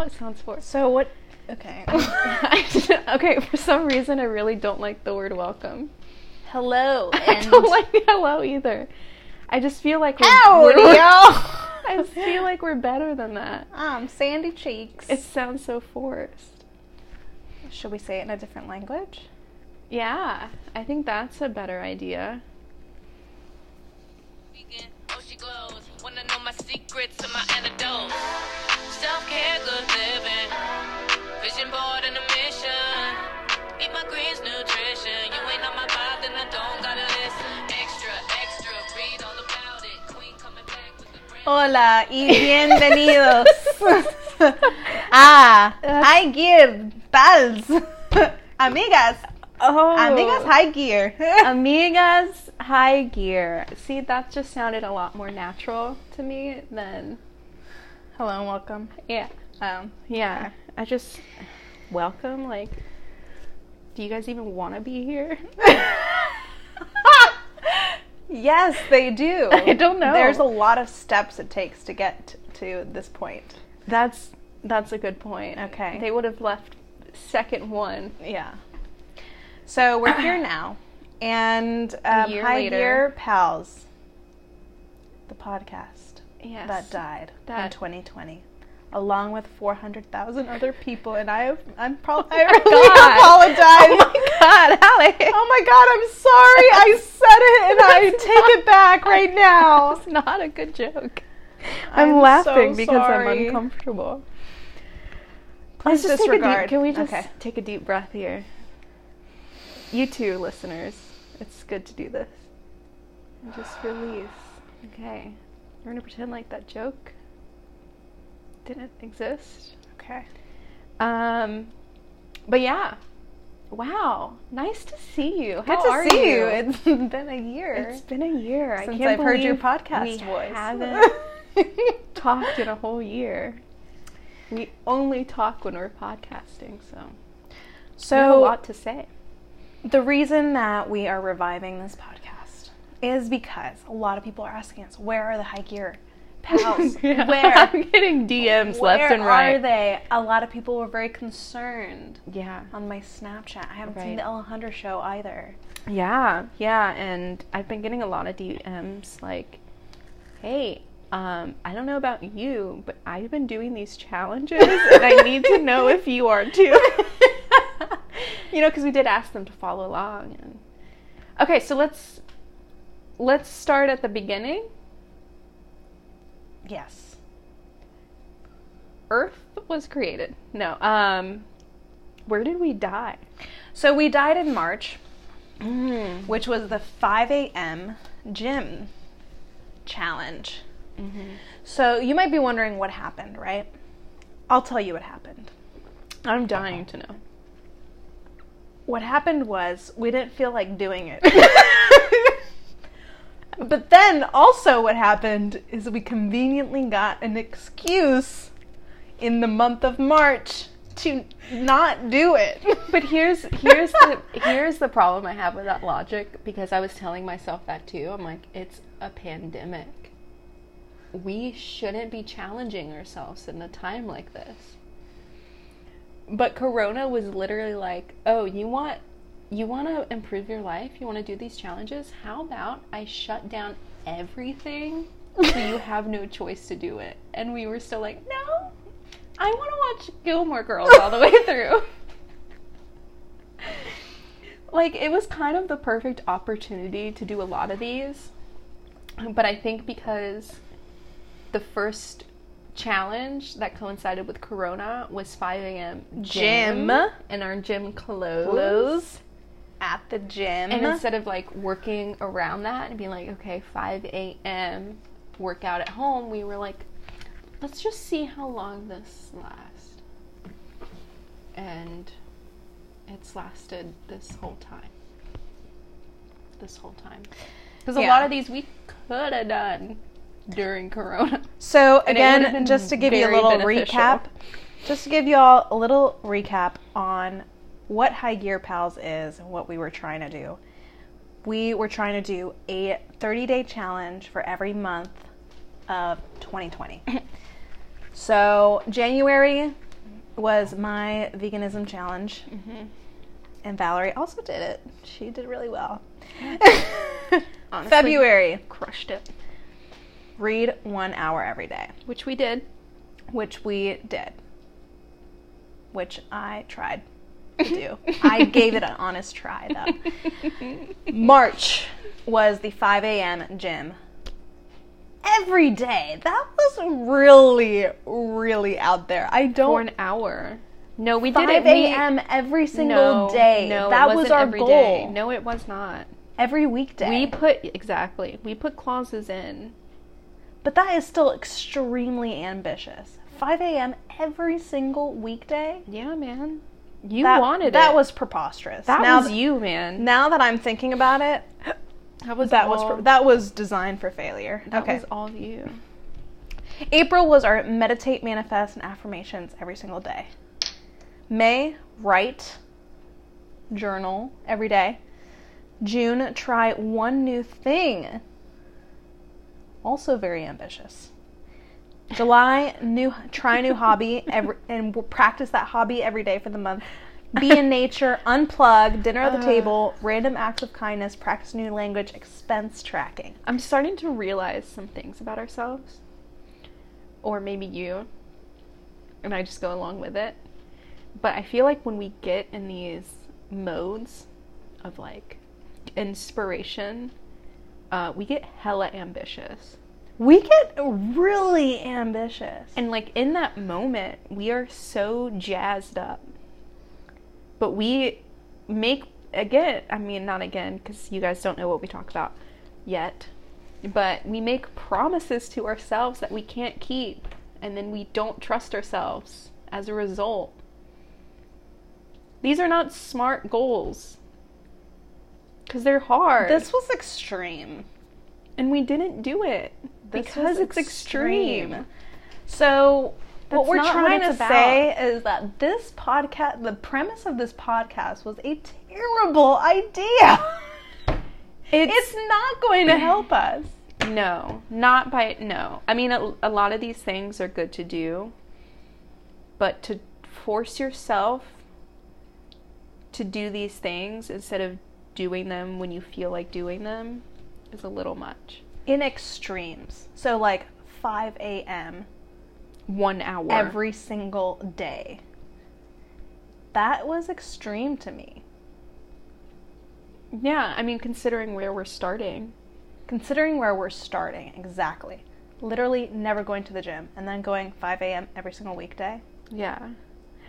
It sounds forced. So what? Okay. okay, for some reason, I really don't like the word welcome. Hello. I don't like hello either. I just feel like we're, Howdy, we're- I just feel like we're better than that. Um, Sandy Cheeks. It sounds so forced. Should we say it in a different language? Yeah, I think that's a better idea. Vegan, oh she glows. Wanna know my secrets and my antidote. Self care, good living. Vision board and a mission. Eat my greens, nutrition. You ain't on my vibe, then I don't gotta listen. Extra, extra, read all about it. Queen coming back with the brand. Hola y bienvenidos. ah, high gear, pals, amigas, Oh, amigas, high gear. Amigas High Gear. See, that just sounded a lot more natural to me than Hello and welcome. yeah, Um, yeah. I just welcome. Like, do you guys even want to be here? yes, they do. I don't know. There's a lot of steps it takes to get to this point. That's that's a good point. Okay. they would have left second one. Yeah. So we're here now, and um, year High later. Gear Pals, the podcast Yes, that died in 2020, along with 400,000 other people, and I I'm probably Oh I really God. apologize. Oh my God, Allie. Oh my God, I'm sorry. I said it, and I take it back right now. It's not a good joke. I'm, I'm laughing so because sorry. I'm uncomfortable. Please Let's just take a disregard. deep, can we just Okay. take a deep breath here? You too, listeners. It's good to do this. And just release. Okay. We're gonna pretend like that joke didn't exist. Okay. Um, but yeah. Wow. Nice to see you. Good How to are see you? you. It's been a year. It's been a year. I since can't I've heard your podcast we voice. haven't talked in a whole year. We only talk when we're podcasting, so we have a lot to say. the reason that we are reviving this podcast is because a lot of people are asking us, where are the high gear pals? Yeah. Where? I'm getting DMs Where left and right. Where are they? A lot of people were very concerned Yeah. on my Snapchat. I haven't seen Right. the Alejandra show either. Yeah, yeah, and I've been getting a lot of DMs like, "Hey, um, I don't know about you, but I've been doing these challenges, and I need to know if you are too." you know, because we did ask them to follow along. And okay, so let's let's start at the beginning. Yes. Earth was created. No, um, where did we die? So we died in March, Mm. which was the 5 a.m. gym challenge. So you might be wondering what happened, right? I'll tell you what happened. I'm dying to know. What happened was we didn't feel like doing it. but then also what happened is we conveniently got an excuse in the month of March to not do it. But here's here's the here's the problem I have with that logic because I was telling myself that too. I'm like, it's a pandemic. We shouldn't be challenging ourselves in a time like this. But Corona was literally like, "Oh, you want you want to improve your life? You want to do these challenges? How about I shut down everything so you have no choice to do it?" And we were still like, "No. I want to watch Gilmore Girls all the way through." like it was kind of the perfect opportunity to do a lot of these but i think because the first challenge that coincided with corona was 5 a.m gym, Gym. and our gym closed, Close at the gym. and instead of like working around that and being like okay 5 a.m workout at home we were like let's just see how long this lasts and it's lasted this whole time this whole time because a Yeah. lot of these we could have done during corona So And again, just to give you a little beneficial. recap, just to give you all a little recap on what High Gear Pals is and what we were trying to do. We were trying to do a 30 day challenge for every month of 2020. so January was my veganism challenge, Mhm. and Valerie also did it. She did really well. Honestly. February, Crushed it. read one hour every day, Which we did. which we did, which I tried do. I gave it an honest try, though. March was the 5 a.m. gym. Every day. That was really, really out there. I don't. For an hour. No, we did it. 5 a.m. every single no, day. No, that it was our every goal. day. No, it was not. Every weekday. We put exactly. We put clauses in. but that is still extremely ambitious. 5 a.m. every single weekday. Yeah, man. You that, wanted that it. was preposterous. that now was th- you, man. Now that I'm thinking about it, that was that was pre- that was designed for failure. that okay. was all of you. April was our meditate, manifest, and affirmations every single day. May, write, journal every day. June, try one new thing. Also very ambitious. July, new try a new hobby every, and we'll practice that hobby every day for the month. Be in nature, unplug, dinner at the Uh. table, random acts of kindness, practice new language, expense tracking. I'm starting to realize some things about ourselves. Or maybe you. And I just go along with it. But I feel like when we get in these modes of like inspiration, uh, we get hella ambitious. We get really ambitious. And like in that moment, we are so jazzed up. But we make again, I mean not again cuz you guys don't know what we talk about yet. But we make promises to ourselves that we can't keep and then we don't trust ourselves as a result. These are not smart goals. Cuz they're hard. This was extreme. and we didn't do it because it's extreme. So, what we're not what trying to about. say is that this podcast, the premise of this podcast was a terrible idea. It's, not going to help us. No, not by no. I mean, a, a lot of these things are good to do, but to force yourself to do these things instead of doing them when you feel like doing them is a little much. In extremes. So, like 5 a.m. One hour every single day. That was extreme to me. Yeah, I mean, considering where we're starting. Considering where we're starting, exactly. Literally never going to the gym and then going 5 a.m. every single weekday. Yeah.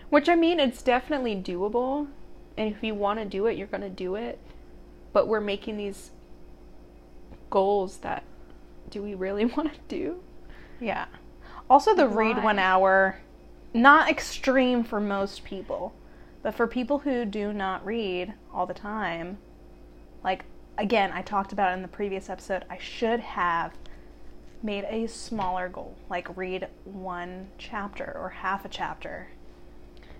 Which I mean, it's definitely doable. And if you want to do it, you're going to do it. But we're making these goals that do we really want to do? Yeah. Also, the read one hour, not extreme for most people, but for people who do not read all the time, like, again, I talked about in the previous episode, I should have made a smaller goal, like read one chapter or half a chapter.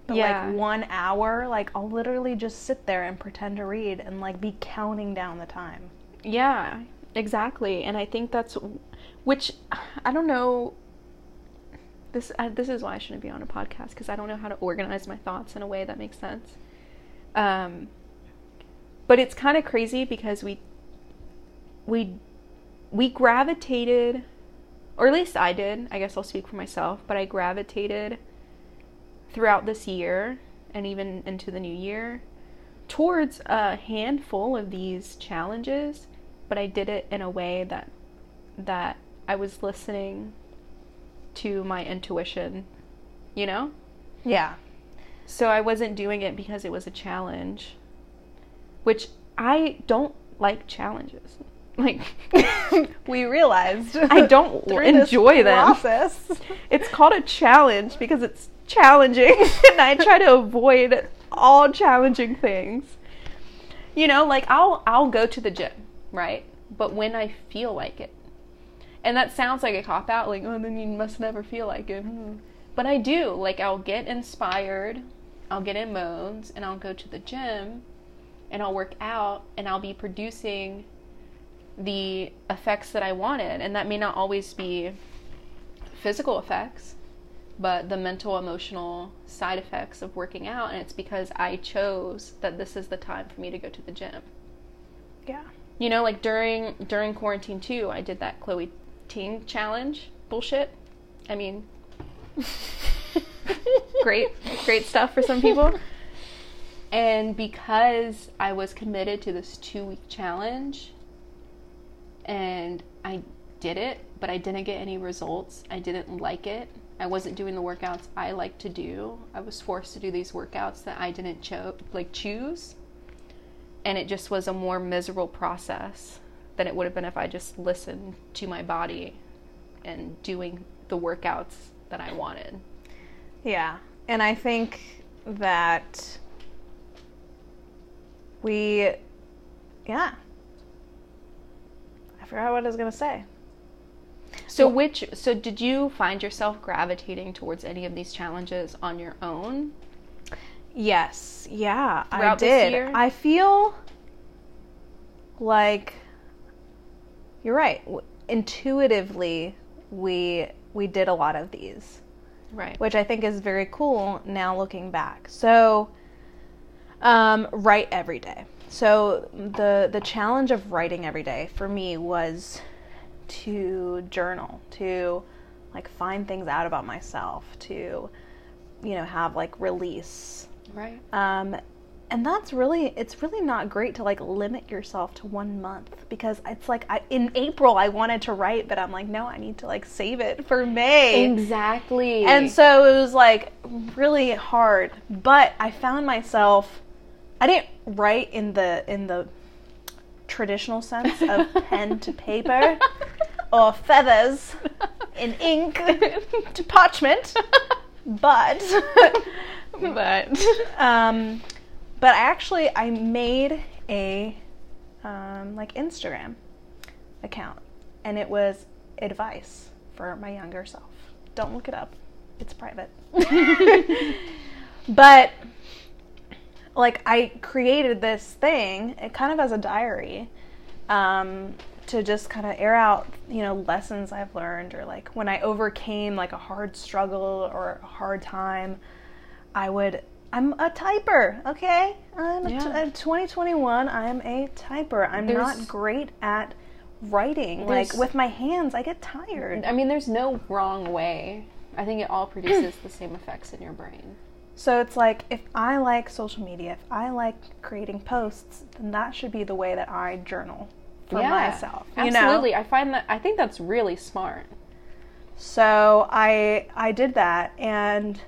But Yeah. like one hour, like I'll literally just sit there and pretend to read and like be counting down the time. Yeah, exactly. And I think that's which I don't know this this is why I shouldn't be on a podcast because I don't know how to organize my thoughts in a way that makes sense. Um but it's kind of crazy because we we we gravitated or at least I did. I guess I'll speak for myself, but I gravitated throughout this year and even into the new year towards a handful of these challenges, but I did it in a way that that I was listening to my intuition, you know? Yeah. So I wasn't doing it because it was a challenge, which I don't like challenges. Like we realized I don't enjoy them. process. It's called a challenge because it's challenging and I try to avoid all challenging things. You know, like I'll I'll go to the gym, right? But when I feel like it. And that sounds like a cop out like oh then you must never feel like it. Hmm. But I do. Like I'll get inspired, I'll get in modes and I'll go to the gym and I'll work out and I'll be producing the effects that I wanted and that may not always be physical effects but the mental emotional side effects of working out and it's because I chose that this is the time for me to go to the gym. Yeah. You know, like during during quarantine too, I did that Chloe Ting challenge bullshit. I mean, great, great stuff for some people. And because I was committed to this two week challenge, and I did it, but I didn't get any results. I didn't like it. I wasn't doing the workouts I like to do. I was forced to do these workouts that I didn't cho- like choose and it just was a more miserable process than it would have been if I just listened to my body and doing the workouts that I wanted. Yeah. And I think that we, yeah. I forgot what I was going to say. So which so did you find yourself gravitating towards any of these challenges on your own? Yes, yeah, I did. I feel like you're right. Intuitively, we we did a lot of these, Right. which I think is very cool now looking back. So, um, write every day. So the the challenge of writing every day for me was to journal, to like find things out about myself, to you know have like release Right. um, and that's really it's really not great to like limit yourself to one month because it's like I, in April I wanted to write, but I'm like no, I need to like save it for May. Exactly. And so it was like really hard, but I found myself I didn't write in the in the traditional sense of pen to paper or feathers in ink to parchment, but but um, but I actually, I made a um, like Instagram account, and it was advice for my younger self. Don't look it up; it's private. but like, I created this thing, it kind of as a diary, um, to just kind of air out, you know, lessons I've learned, or like when I overcame like a hard struggle or a hard time. I would. I'm a typer, okay? I'm Yeah. uh, 2021. I'm a typer. I'm There's- not great at writing. Like with my hands, I get tired. I mean there's no wrong way. I think it all produces the same effects in your brain. So it's like if I like social media, if I like creating posts, then that should be the way that I journal for myself. You know? Absolutely. I find that I think that's really smart. So I I did that and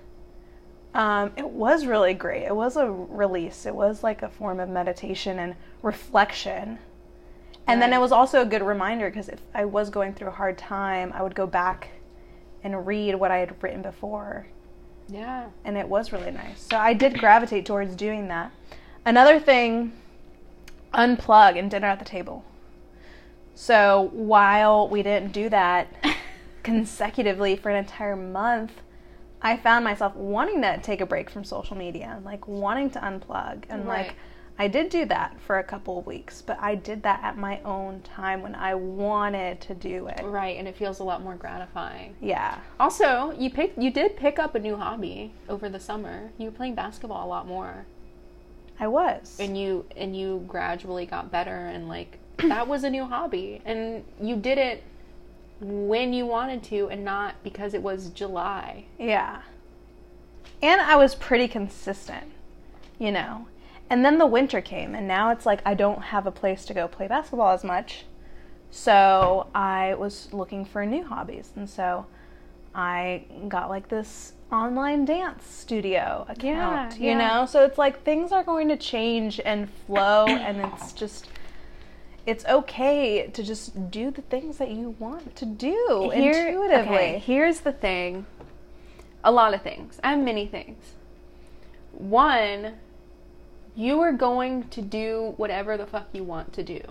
um, it was really great. It was a release. It was like a form of meditation and reflection. And then it was also a good reminder because if I was going through a hard time, I would go back and read what I had written before. Yeah. And it was really nice. So I did gravitate towards doing that. Another thing, unplug and dinner at the table. So while we didn't do that consecutively for an entire month, I found myself wanting to take a break from social media, like wanting to unplug. And Right. like, I did do that for a couple of weeks, but I did that at my own time when I wanted to do it. Right, and it feels a lot more gratifying. Yeah. Also, you picked you did pick up a new hobby over the summer. You were playing basketball a lot more. I was. and you and you gradually got better and like that was a new hobby and you did it when you wanted to and not because it was July. Yeah. And I was pretty consistent, you know. And then the winter came, and now it's like I don't have a place to go play basketball as much. So I was looking for new hobbies. And so I got like this online dance studio account, Yeah, you yeah. know? So it's like things are going to change and flow, and it's just. It's okay to just do the things that you want to do intuitively. okay, here's the thing. A lot of things. I have many things. One, you are going to do whatever the fuck you want to do.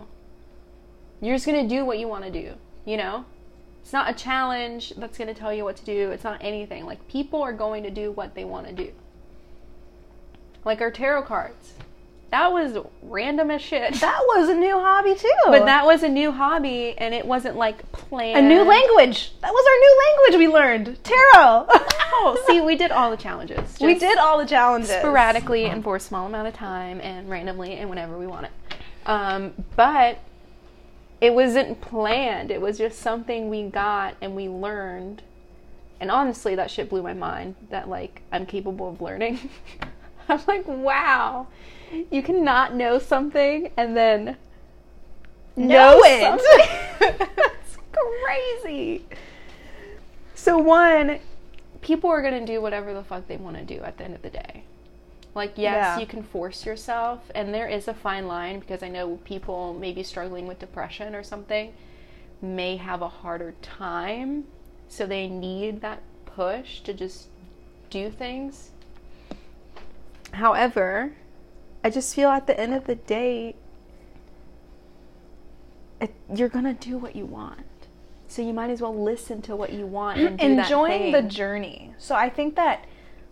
You're just going to do what you want to do, you know? It's not a challenge that's going to tell you what to do. It's not anything. Like, people are going to do what they want to do. Like our tarot cards. That was random as shit. That was a new hobby too. but that was a new hobby, and it wasn't like planned. a new language. That was our new language we learned. Tarot. no. See, we did all the challenges. we did all the challenges sporadically and for a small amount of time and randomly and whenever we wanted. Um, but it wasn't planned. It was just something we got and we learned. And honestly, that shit blew my mind that like I'm capable of learning. I'm like, wow, you cannot know something and then Know it. That's crazy. So one, people are gonna do whatever the fuck they want to do at the end of the day. Like yes, Yeah. you can force yourself, and there is a fine line because I know people maybe struggling with depression or something may have a harder time, so they need that push to just do things. However, I just feel at the end of the day, it, you're gonna do what you want. So you might as well listen to what you want and do enjoying the journey. So I think that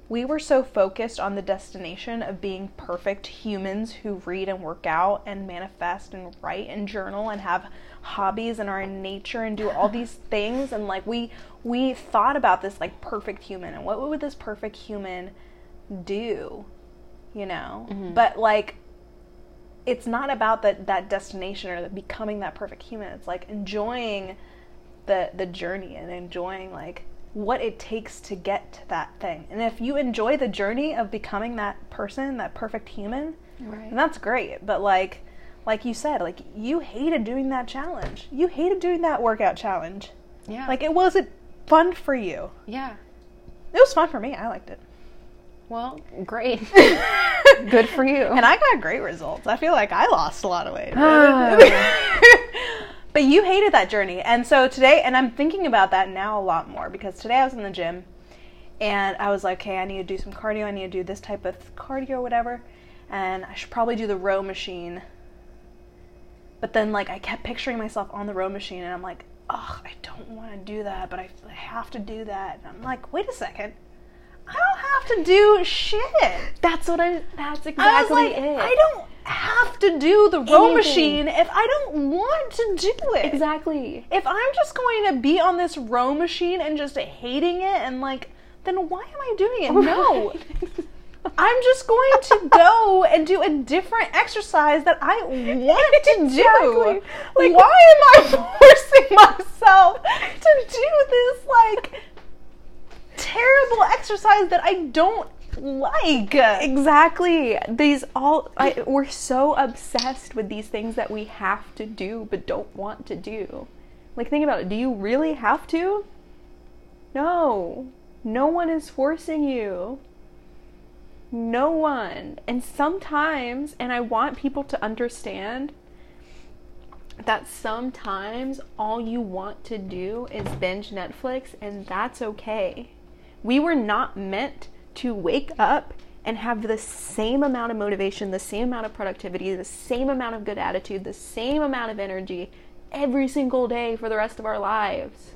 we were so focused on the destination of being perfect humans who read and work out and manifest and write and journal and have hobbies and are in nature and do all these things and like we we thought about this like perfect human and what would this perfect human do you know mm-hmm. but like it's not about that that destination or the becoming that perfect human it's like enjoying the the journey and enjoying like what it takes to get to that thing. And if you enjoy the journey of becoming that person, that perfect human, Right. then that's great. But like like you said, like you hated doing that challenge. You hated doing that workout challenge. Yeah. Like it wasn't fun for you. yeah. It was fun for me. I liked it. Well, great. Good for you. And I got great results. I feel like I lost a lot of weight. Ah. but you hated that journey. And so today, and I'm thinking about that now a lot more because today I was in the gym and I was like, okay, I need to do some cardio. I need to do this type of cardio or whatever. And I should probably do the row machine. But then, like, I kept picturing myself on the row machine and I'm like, oh, I don't want to do that, but I have to do that. And I'm like, wait a second. I don't have to do shit. That's what I. That's I was exactly like, it. I don't have to do the row Anything. machine if I don't want to do it. Exactly. If I'm just going to be on this row machine and just hating it and like, then why am I doing it? No. I'm just going to go and do a different exercise that I want to do. Exactly. Like, why am I forcing myself to do this like terrible exercise that I don't like? Exactly. These all I, we're so obsessed with these things that we have to do but don't want to do. Like think about it. Do you really have to? No. No one is forcing you. No one. And sometimes and I want people to understand that sometimes all you want to do is binge Netflix and that's okay. We were not meant to wake up and have the same amount of motivation, the same amount of productivity, the same amount of good attitude, the same amount of energy every single day for the rest of our lives.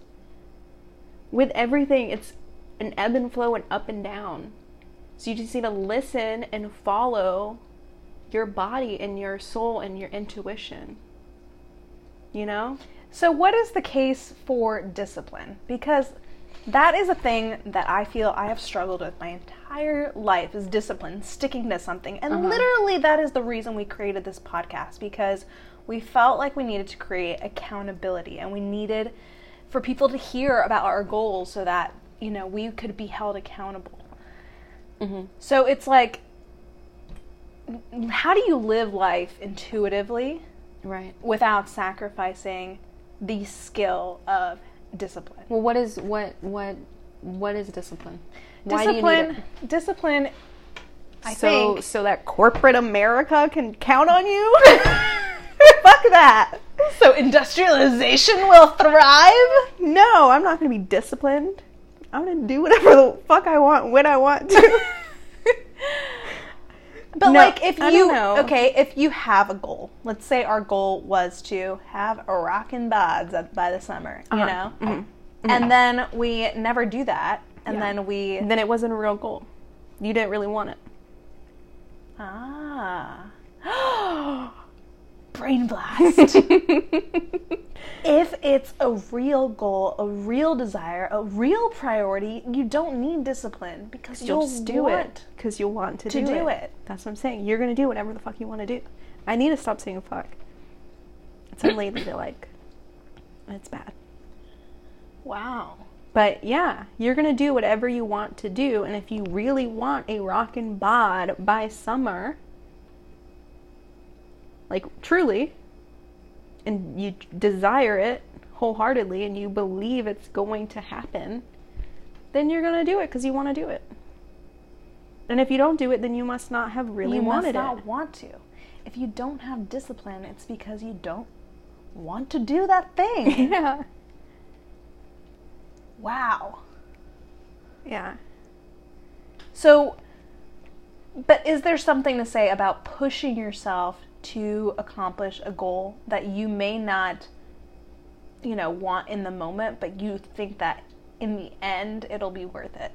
With everything, it's an ebb and flow and up and down. So you just need to listen and follow your body and your soul and your intuition. You know? So, what is the case for discipline? Because that is a thing that I feel I have struggled with my entire life is discipline, sticking to something. And uh-huh. literally, that is the reason we created this podcast because we felt like we needed to create accountability and we needed for people to hear about our goals so that, you know, we could be held accountable. Mm-hmm. So, it's like, how do you live life intuitively? Right. without sacrificing the skill of discipline. Well, what is what what what is discipline? Why do you need discipline, it? discipline. I so think so that corporate America can count on you? fuck that. So industrialization will thrive. no, I'm not going to be disciplined. I'm going to do whatever the fuck I want when I want to. But No, like if you know. okay, if you have a goal, let's say our goal was to have a rockin' bods by the summer, you Uh-huh. know, and then we never do that, and Yeah. then we then it wasn't a real goal. You didn't really want it. ah. Brain blast. if it's a real goal, a real desire, a real priority, you don't need discipline because You'll you'll just do it because you'll want to, to do, do it. it. That's what I'm saying. You're gonna do whatever the fuck you want to do. I need to stop saying fuck. It's like, It's bad. Wow. But yeah, you're gonna do whatever you want to do, and if you really want a rockin' bod by summer, like truly, and you desire it wholeheartedly, and you believe it's going to happen, then you're gonna do it because you want to do it. And if you don't do it, then you must not have really you wanted must not it. want to. If you don't have discipline, it's because you don't want to do that thing. yeah, wow. yeah. So, but is there something to say about pushing yourself to accomplish a goal that you may not, you know, want in the moment, but you think that in the end it'll be worth it?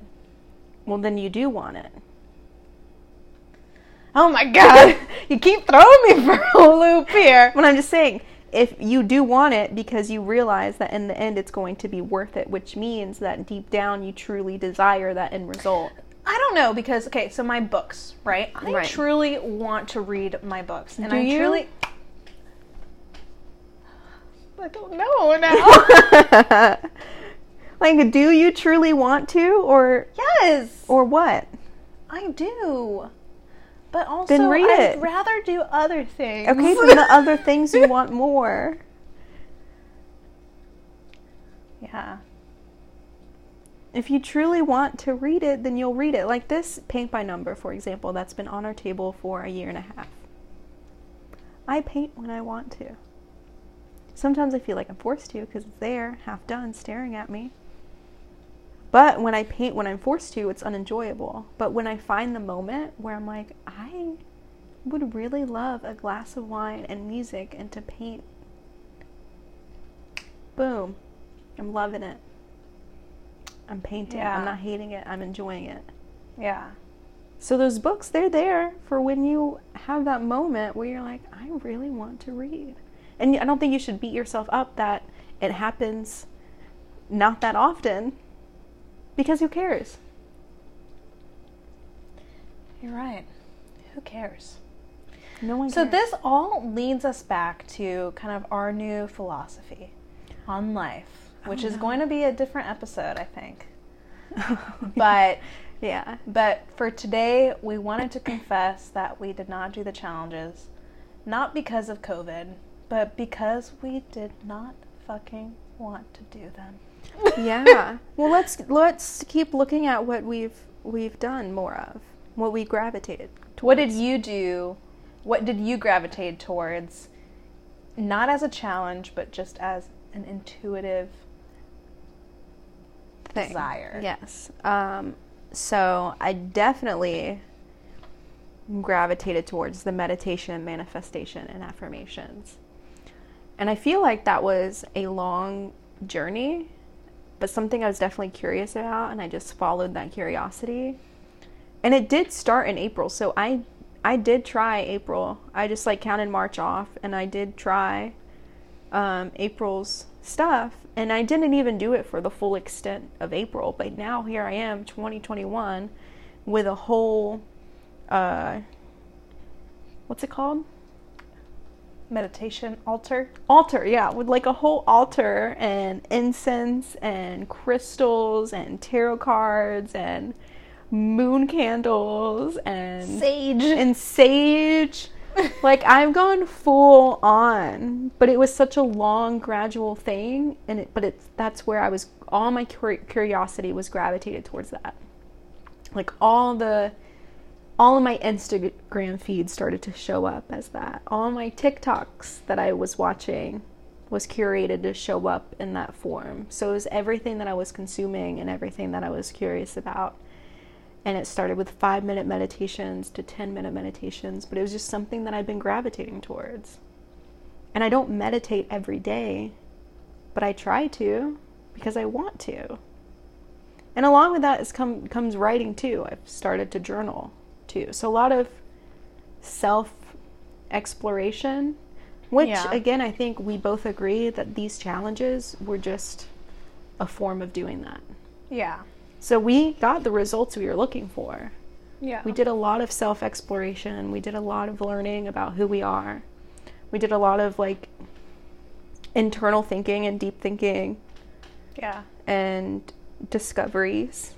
Well, then you do want it. Oh my god, you keep throwing me for a loop here. But I'm just saying, if you do want it because you realize that in the end it's going to be worth it, which means that deep down you truly desire that end result. I don't know because okay, so my books, right? I Right. truly want to read my books, and Do I you? truly. I don't know now. like, do you truly want to, or yes, or what? I do. But also, read I'd it. rather do other things. Okay, then the other things you want more. yeah. If you truly want to read it, then you'll read it. Like this paint by number, for example, that's been on our table for a year and a half. I paint when I want to. Sometimes I feel like I'm forced to because it's there, half done, staring at me. But when I paint when I'm forced to, it's unenjoyable. But when I find the moment where I'm like, I would really love a glass of wine and music and to paint, boom, I'm loving it. I'm painting. Yeah. I'm not hating it. I'm enjoying it. Yeah. So those books, they're there for when you have that moment where you're like, I really want to read. And I don't think you should beat yourself up that it happens not that often because who cares? You're right. Who cares? No one So cares. this all leads us back to kind of our new philosophy on life, which is oh, going to be a different episode, I think. But yeah. but for today, we wanted to confess that we did not do the challenges, not because of COVID, but because we did not fucking want to do them. Yeah. well, let's let's keep looking at what we've we've done more of. What we gravitated. To what did you do? What did you gravitate towards? Not as a challenge, but just as an intuitive thing. desire. Yes. Um, so I definitely gravitated towards the meditation, manifestation, and affirmations. And I feel like that was a long journey, but something I was definitely curious about, and I just followed that curiosity. And it did start in April, so I I did try April. I just like counted March off, and I did try um, April's stuff, and I didn't even do it for the full extent of April. But now here I am, 2021, with a whole, uh, what's it called? Meditation altar. Altar, yeah, with like a whole altar and incense and crystals and tarot cards and moon candles and Sage. and sage. Like I've gone full on, but it was such a long, gradual thing, and it, but it's that's where I was. All my curiosity was gravitated towards that. Like all the, all of my Instagram feed started to show up as that. All my TikToks that I was watching was curated to show up in that form. So it was everything that I was consuming and everything that I was curious about and it started with five minute meditations to 10 minute meditations, but it was just something that I'd been gravitating towards. And I don't meditate every day, but I try to because I want to. And along with that is come, comes writing too. I've started to journal too. So a lot of self exploration. Which, Yeah. again, I think we both agree that these challenges were just a form of doing that. Yeah. So we got the results we were looking for. Yeah. We did a lot of self exploration. We did a lot of learning about who we are. We did a lot of like internal thinking and deep thinking Yeah. and discoveries.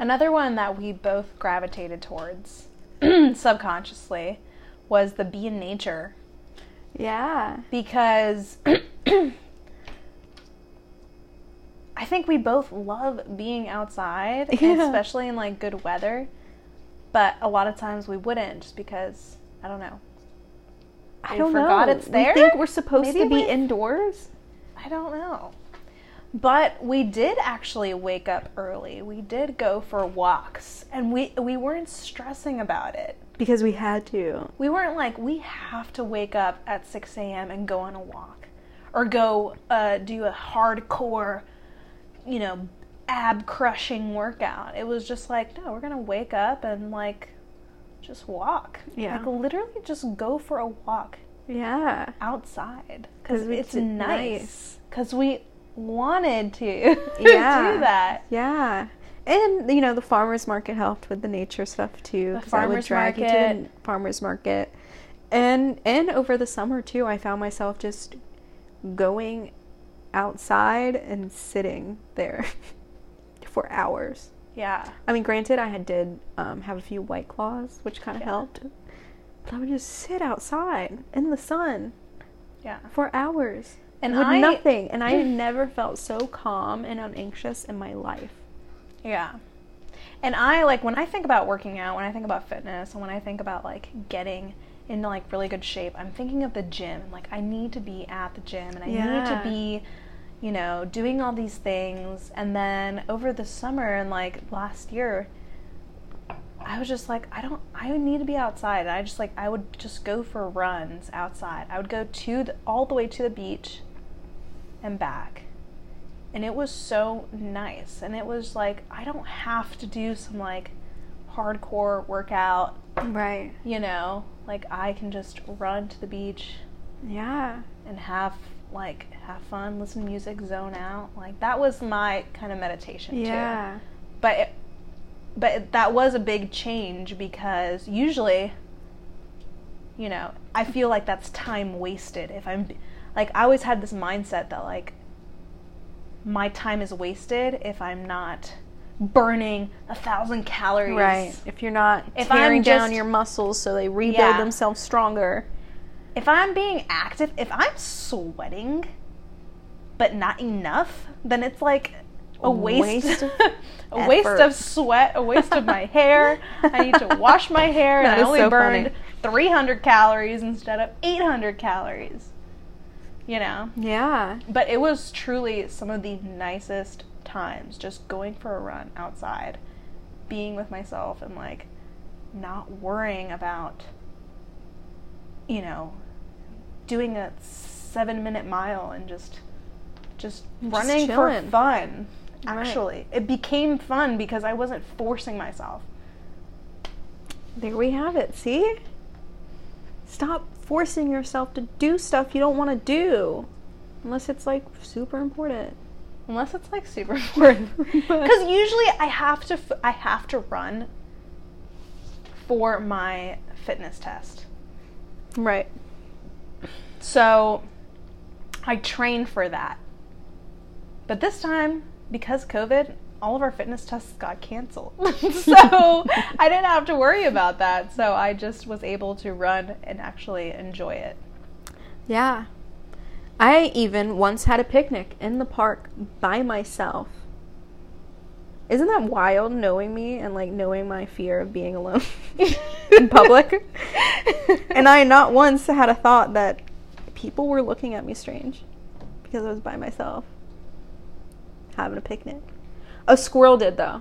Another one that we both gravitated towards subconsciously was the be in nature Yeah. because I think we both love being outside, Yeah. especially in like good weather. But a lot of times we wouldn't just because I don't know. I don't forgot know. it's there? We think we're supposed Maybe to be we- indoors. I don't know. But we did actually wake up early. We did go for walks and we we weren't stressing about it. Because we had to. We weren't like we have to wake up at 6 a.m. and go on a walk or go uh, do a hardcore, you know, ab crushing workout. It was just like, no, we're going to wake up and like just walk. Yeah. Like literally just go for a walk Yeah. outside cuz it's nice. Because we wanted to Yeah. do that. Yeah. And you know the farmers market helped with the nature stuff too. The 'cause I would drag you to the farmers market, and and over the summer too, I found myself just going outside and sitting there for hours. Yeah. I mean, granted, I had did um, have a few white claws, which kind of Yeah. helped. But I would just sit outside in the sun Yeah. for hours And with I nothing, and I never felt so calm and unanxious in my life. Yeah. And I like when I think about working out, when I think about fitness, and when I think about like getting into like really good shape, I'm thinking of the gym. Like I need to be at the gym and I need to be, you know, doing all these things. And then over the summer and like last year, I was just like, I don't, I need to be outside. And I just like, I would just go for runs outside. I would go to the, all the way to the beach and back and it was so nice and it was like i don't have to do some like hardcore workout Right. you know like i can just run to the beach Yeah. and have like have fun listen to music zone out like that was my kind of meditation too Yeah. but it, but it, that was a big change because usually you know i feel like that's time wasted if i'm like i always had this mindset that like my time is wasted if i'm not burning a thousand calories Right. If you're not If tearing I'm down just- your muscles so they rebuild Yeah. themselves stronger. If i'm being active if i'm sweating but not enough then it's like a waste, Waste of a waste of sweat a waste of my hair i need to wash my hair and i only so burned funny. 300 calories instead of 800 calories you know Yeah. but it was truly some of the nicest times just going for a run outside being with myself and like not worrying about you know doing a seven minute mile and just just running for fun Right. actually it became fun because i wasn't forcing myself There we have it. See? Stop forcing yourself to do stuff you don't want to do. Unless it's like super important. unless it's like super important because usually i have to f- i have to run for my fitness test Right. So I trained for that. But this time, because COVID, all of our fitness tests got canceled. so I didn't have to worry about that. So I just was able to run and actually enjoy it. Yeah. I even once had a picnic in the park by myself. Isn't that wild knowing me and like knowing my fear of being alone in public? and I not once had a thought that people were looking at me strange because I was by myself having a picnic. A squirrel did though.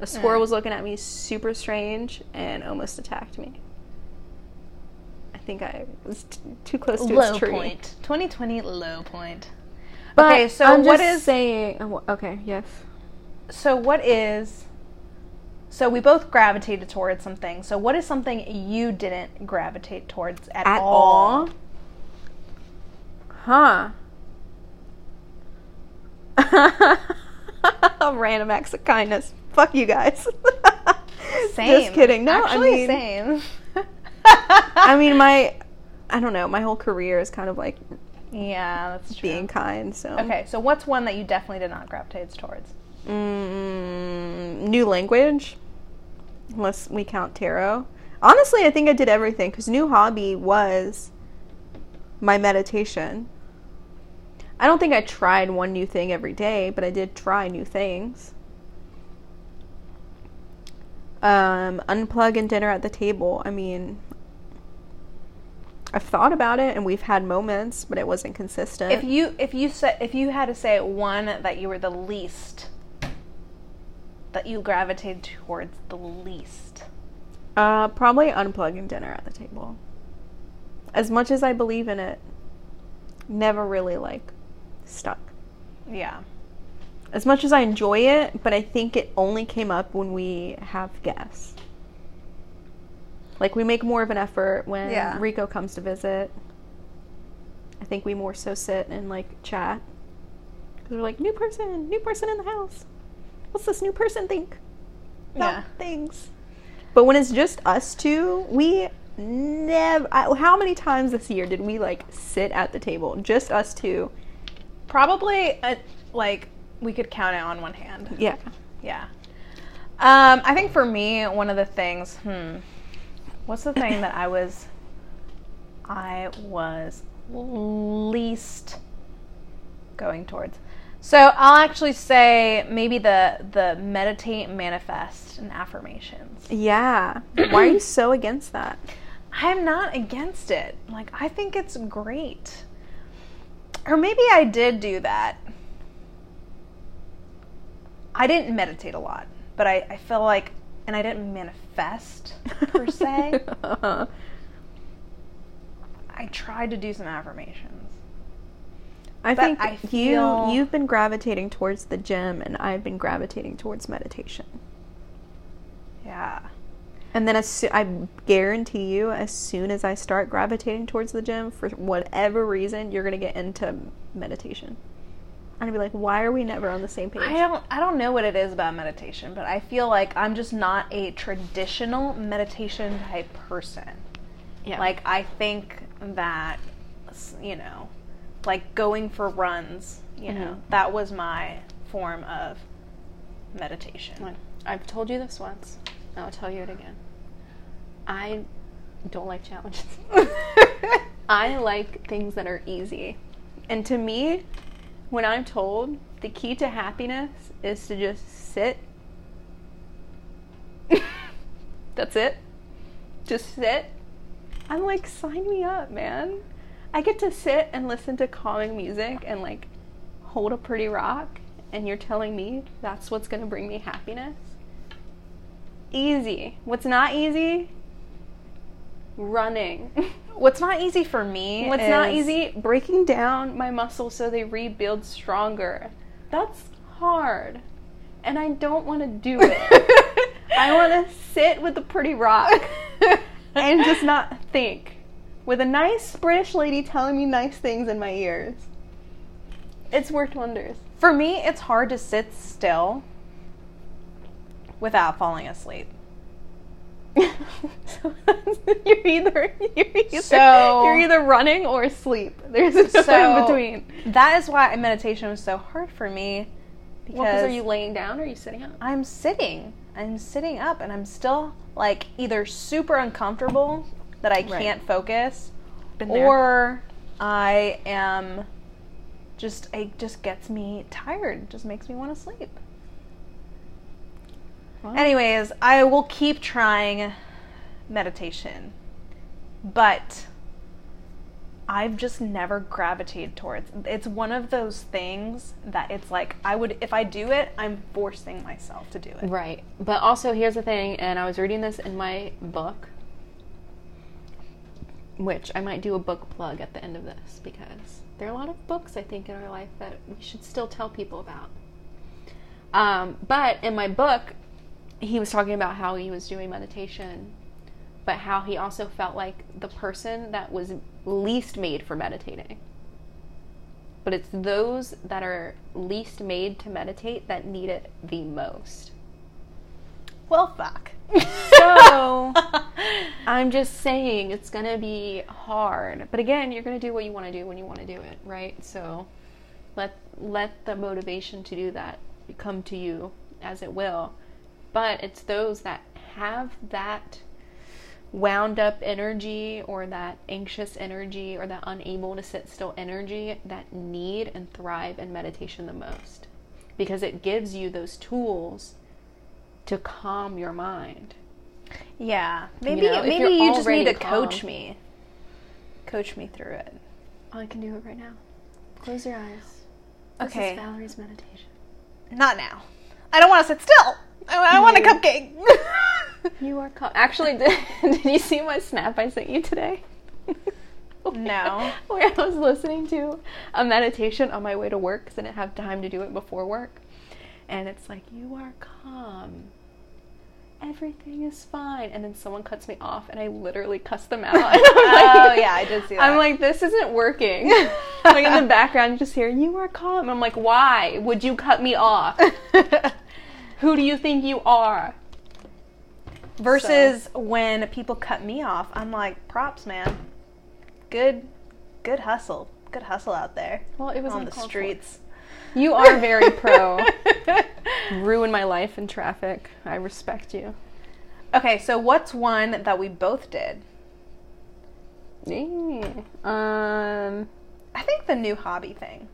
A squirrel Yeah. was looking at me super strange and almost attacked me. I think I was t- too close to its tree. point. 2020 low point. But okay, so I'm what is saying? oh, Okay, yes. So what is so we both gravitated towards something. So what is something you didn't gravitate towards at, At all? all? Huh. Random acts of kindness. Fuck you guys. Same. Just kidding. No, Actually, I mean, same. I mean, my, I don't know. My whole career is kind of like yeah, that's true. being kind. So Okay, so what's one that you definitely did not gravitate towards? Mm, new language, unless we count tarot. Honestly, I think I did everything because new hobby was my meditation. I don't think I tried one new thing every day, but I did try new things. Um, unplug and dinner at the table. I mean, I've thought about it and we've had moments, but it wasn't consistent. If you if you said if you had to say one that you were the least that you gravitated towards the least. Uh, probably unplugging dinner at the table. As much as I believe in it, never really like stuck. Yeah. As much as I enjoy it, but I think it only came up when we have guests. Like we make more of an effort when Yeah. Rico comes to visit. I think we more so sit and like chat. Cause we're like new person, new person in the house. What's this new person think? about Yeah. things. But when it's just us two, we never. I, how many times this year did we like sit at the table, just us two? Probably uh, like we could count it on one hand. Yeah. Yeah. Um, I think for me, one of the things, hmm, what's the thing that I was, I was least going towards? So I'll actually say maybe the the meditate, manifest, and affirmations. Yeah. Why are you so against that? I'm not against it. Like I think it's great. Or maybe I did do that. I didn't meditate a lot, but I, I feel like and I didn't manifest per se. I tried to do some affirmations. I But think I you feel- you've been gravitating towards the gym, and I've been gravitating towards meditation. Yeah. And then as soo- I guarantee you, as soon as I start gravitating towards the gym, for whatever reason, you're gonna get into meditation. I'm gonna be like, why are we never on the same page? I don't I don't know what it is about meditation, but I feel like I'm just not a traditional meditation type person. yeah. Like I think that you know, like going for runs, you know, Mhm. that was my form of meditation. I've told you this once. and I'll tell you it again. I don't like challenges. I like things that are easy. And to me, when I'm told the key to happiness is to just sit, that's it. Just sit. I'm like, sign me up, man. I get to sit and listen to calming music and like hold a pretty rock, and you're telling me that's what's gonna bring me happiness? Easy. What's not easy? Running. What's not easy for me What's not easy? Breaking down my muscles so they rebuild stronger. That's hard. And I don't want to do it. I want to sit with a pretty rock and just not think. With a nice British lady telling me nice things in my ears. It's worked wonders. For me, it's hard to sit still without falling asleep. so you're either you're either, So- you're either running or asleep. There's no So in between. That is why meditation was so hard for me because Well, are you laying down or are you sitting up? I'm sitting. I'm sitting up and I'm still like either super uncomfortable that I Right. can't focus or I am just it just gets me tired, just makes me want to sleep. Anyways, I will keep trying meditation. But I've just never gravitated towards. It's one of those things that it's like I would if I do it, I'm forcing myself to do it. Right. But also, here's the thing, and I was reading this in my book, which I might do a book plug at the end of this because there are a lot of books I think in our life that we should still tell people about. Um, but in my book, he was talking about how he was doing meditation, but how he also felt like the person that was least made for meditating. but it's those that are least made to meditate that need it the most. Well, fuck. So I'm just saying it's gonna be hard. But again, you're gonna do what you want to do when you want to do it, right? So let let the motivation to do that come to you as it will. But it's those that have that wound up energy or that anxious energy or that unable to sit still energy that need and thrive in meditation the most because it gives you those tools to calm your mind. Yeah, maybe know, maybe you're just need to already coach me. Coach me through it. I can do it right now. Close your eyes. Okay. This is Valerie's meditation. Not now. I don't want to sit still. I, I want a cupcake. You are calm. Actually, did, did you see my snap I sent you today? No. Where I was listening to a meditation on my way to work because I didn't have time to do it before work. And it's like, you are calm. Everything is fine. And then someone cuts me off and I literally cuss them out. And I'm oh yeah, I did see that. I'm like, this isn't working. like in the background, you just hear, you are calm. I'm like, why would you cut me off? Who do you think you are? Versus when people cut me off, I'm like, props, man. Good, good hustle. Good hustle out there Well, it was on the streets. You are very pro. Ruin my life in traffic. I respect you. okay, so what's one that we both did? Yeah. Um. I think the new hobby thing.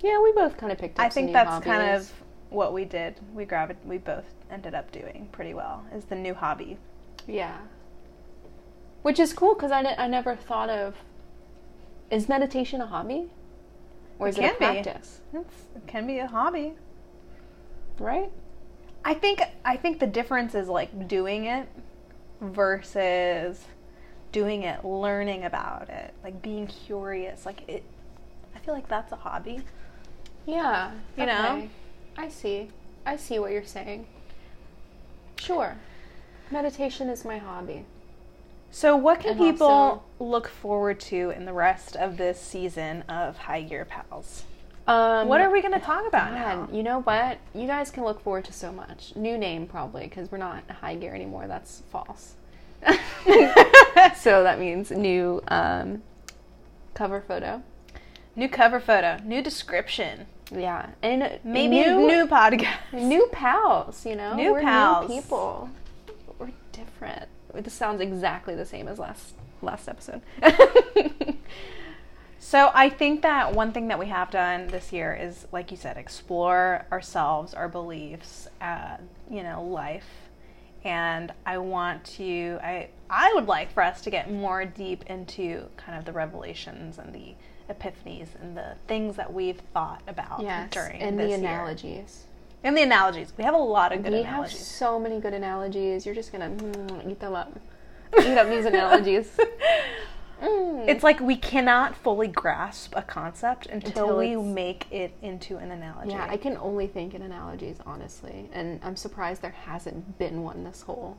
Yeah, we both kind of picked up. I think that's kind of what we did. We gravi- we both ended up doing pretty well. Is the new hobby. yeah. Which is cool because I, I never thought of. Is meditation a hobby, or is it, a can be. It's, it can be a hobby. Right. I think I think the difference is like doing it versus doing it, learning about it, like being curious. Like it I feel like that's a hobby. Yeah. You know? I see. I see what you're saying. Sure. Meditation is my hobby. So what can And people also- look forward to in the rest of this season of High Gear Pals? Um, What are we going to talk about now? You know what? You guys can look forward to so much. New name probably because we're not high gear anymore. That's false. so that means new um, cover photo. New cover photo, new description, Yeah, and maybe new new, podcast. new pals. You know, New we're pals. new people. We're different. This sounds exactly the same as last last episode. So I think that one thing that we have done this year is, like you said, explore ourselves, our beliefs, uh, you know, life. And I want to, I, I would like for us to get more deep into kind of the revelations and the epiphanies and the things that we've thought about yes, during and the year. And the analogies. We have a lot of good we analogies. have so many good analogies. You're just gonna mm, eat them up. Eat up these analogies. Mm. It's like we cannot fully grasp a concept until, Until we make it into an analogy. Yeah, I can only think in analogies, honestly. And I'm surprised there hasn't been one this whole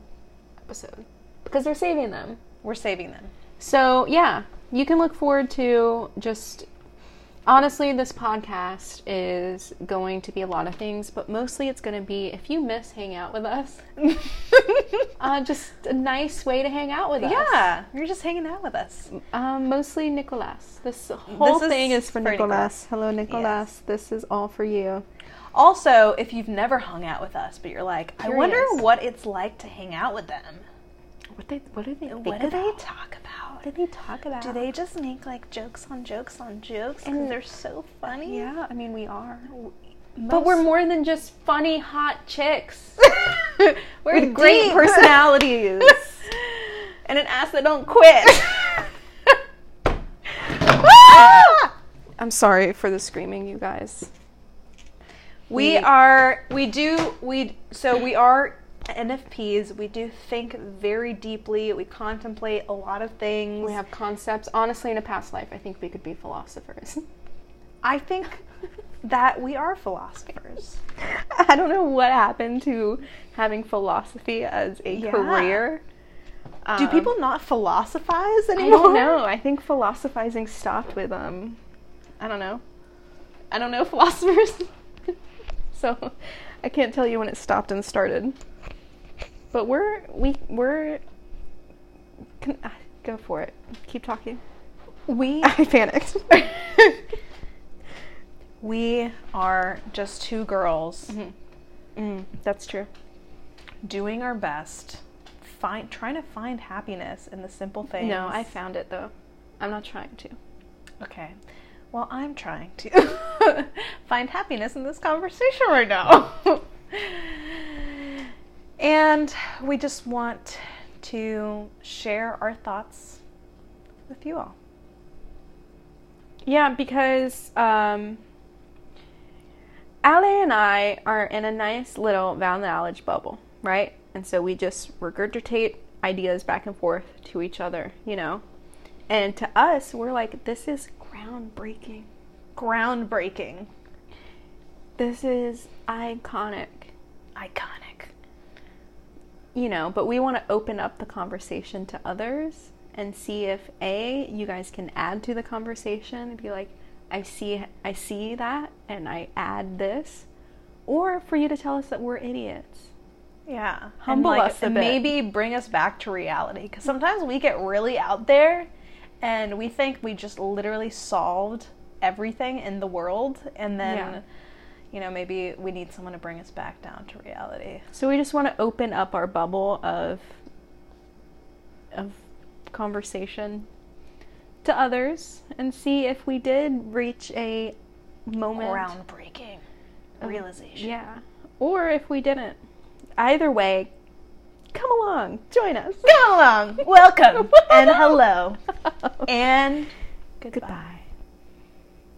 episode. Because they're saving them. We're saving them. So, yeah, you can look forward to just. Honestly, this podcast is going to be a lot of things, but mostly it's going to be if you miss hang out with us, uh, just a nice way to hang out with us. Yeah, you're just hanging out with us. Um, mostly Nicolas. This whole This thing is for, for Nicolas. Nicolas. Hello, Nicolas. This is all for you. Also, if you've never hung out with us, but you're like, I wonder what it's like to hang out with them. What they? What do they? What do they talk about? Do they talk about? Do they just make like jokes on jokes on jokes? And And- they're so funny. Yeah, I mean we are. Most- But we're more than just funny hot chicks we're with great deep. personalities and an ass that don't quit. Ah! I'm sorry for the screaming, you guys. We We- are, we do, we, so we are NFPs. We do think very deeply. We contemplate a lot of things. We have concepts. Honestly, in a past life, I think we could be philosophers. I think that we are philosophers. I don't know what happened to having philosophy as a Yeah. career. do Um, people not philosophize I anymore? don't know. I think philosophizing stopped with um I don't know. I don't know philosophers. so I can't tell you when it stopped and started. But we're we we're can, ah, go for it. Keep talking. We I panicked. we are just two girls mm, that's true. doing our best, find trying to find happiness in the simple things. No, I found it though. I'm not trying to. Okay. Well, I'm trying to find happiness in this conversation right now. And we just want to share our thoughts with you all. Yeah, because um, Ale and I are in a nice little Val knowledge bubble, right? And so we just regurgitate ideas back and forth to each other, you know? And to us, we're like, this is groundbreaking. Groundbreaking. This is iconic, Iconic. You know? But we want to open up the conversation to others and see if A, you guys can add to the conversation and be like, I see I see that and I add this. Or for you to tell us that we're idiots. Yeah. Humble like, us a and bit. maybe bring us back to reality. Because sometimes we get really out there and we think we just literally solved everything in the world. And then, Yeah. You know, maybe we need someone to bring us back down to reality. So we just want to open up our bubble of of conversation to others and see if we did reach a moment Groundbreaking realization. Yeah. Or if we didn't. Either way, come along, join us. Come along. Welcome and hello. And goodbye. Goodbye.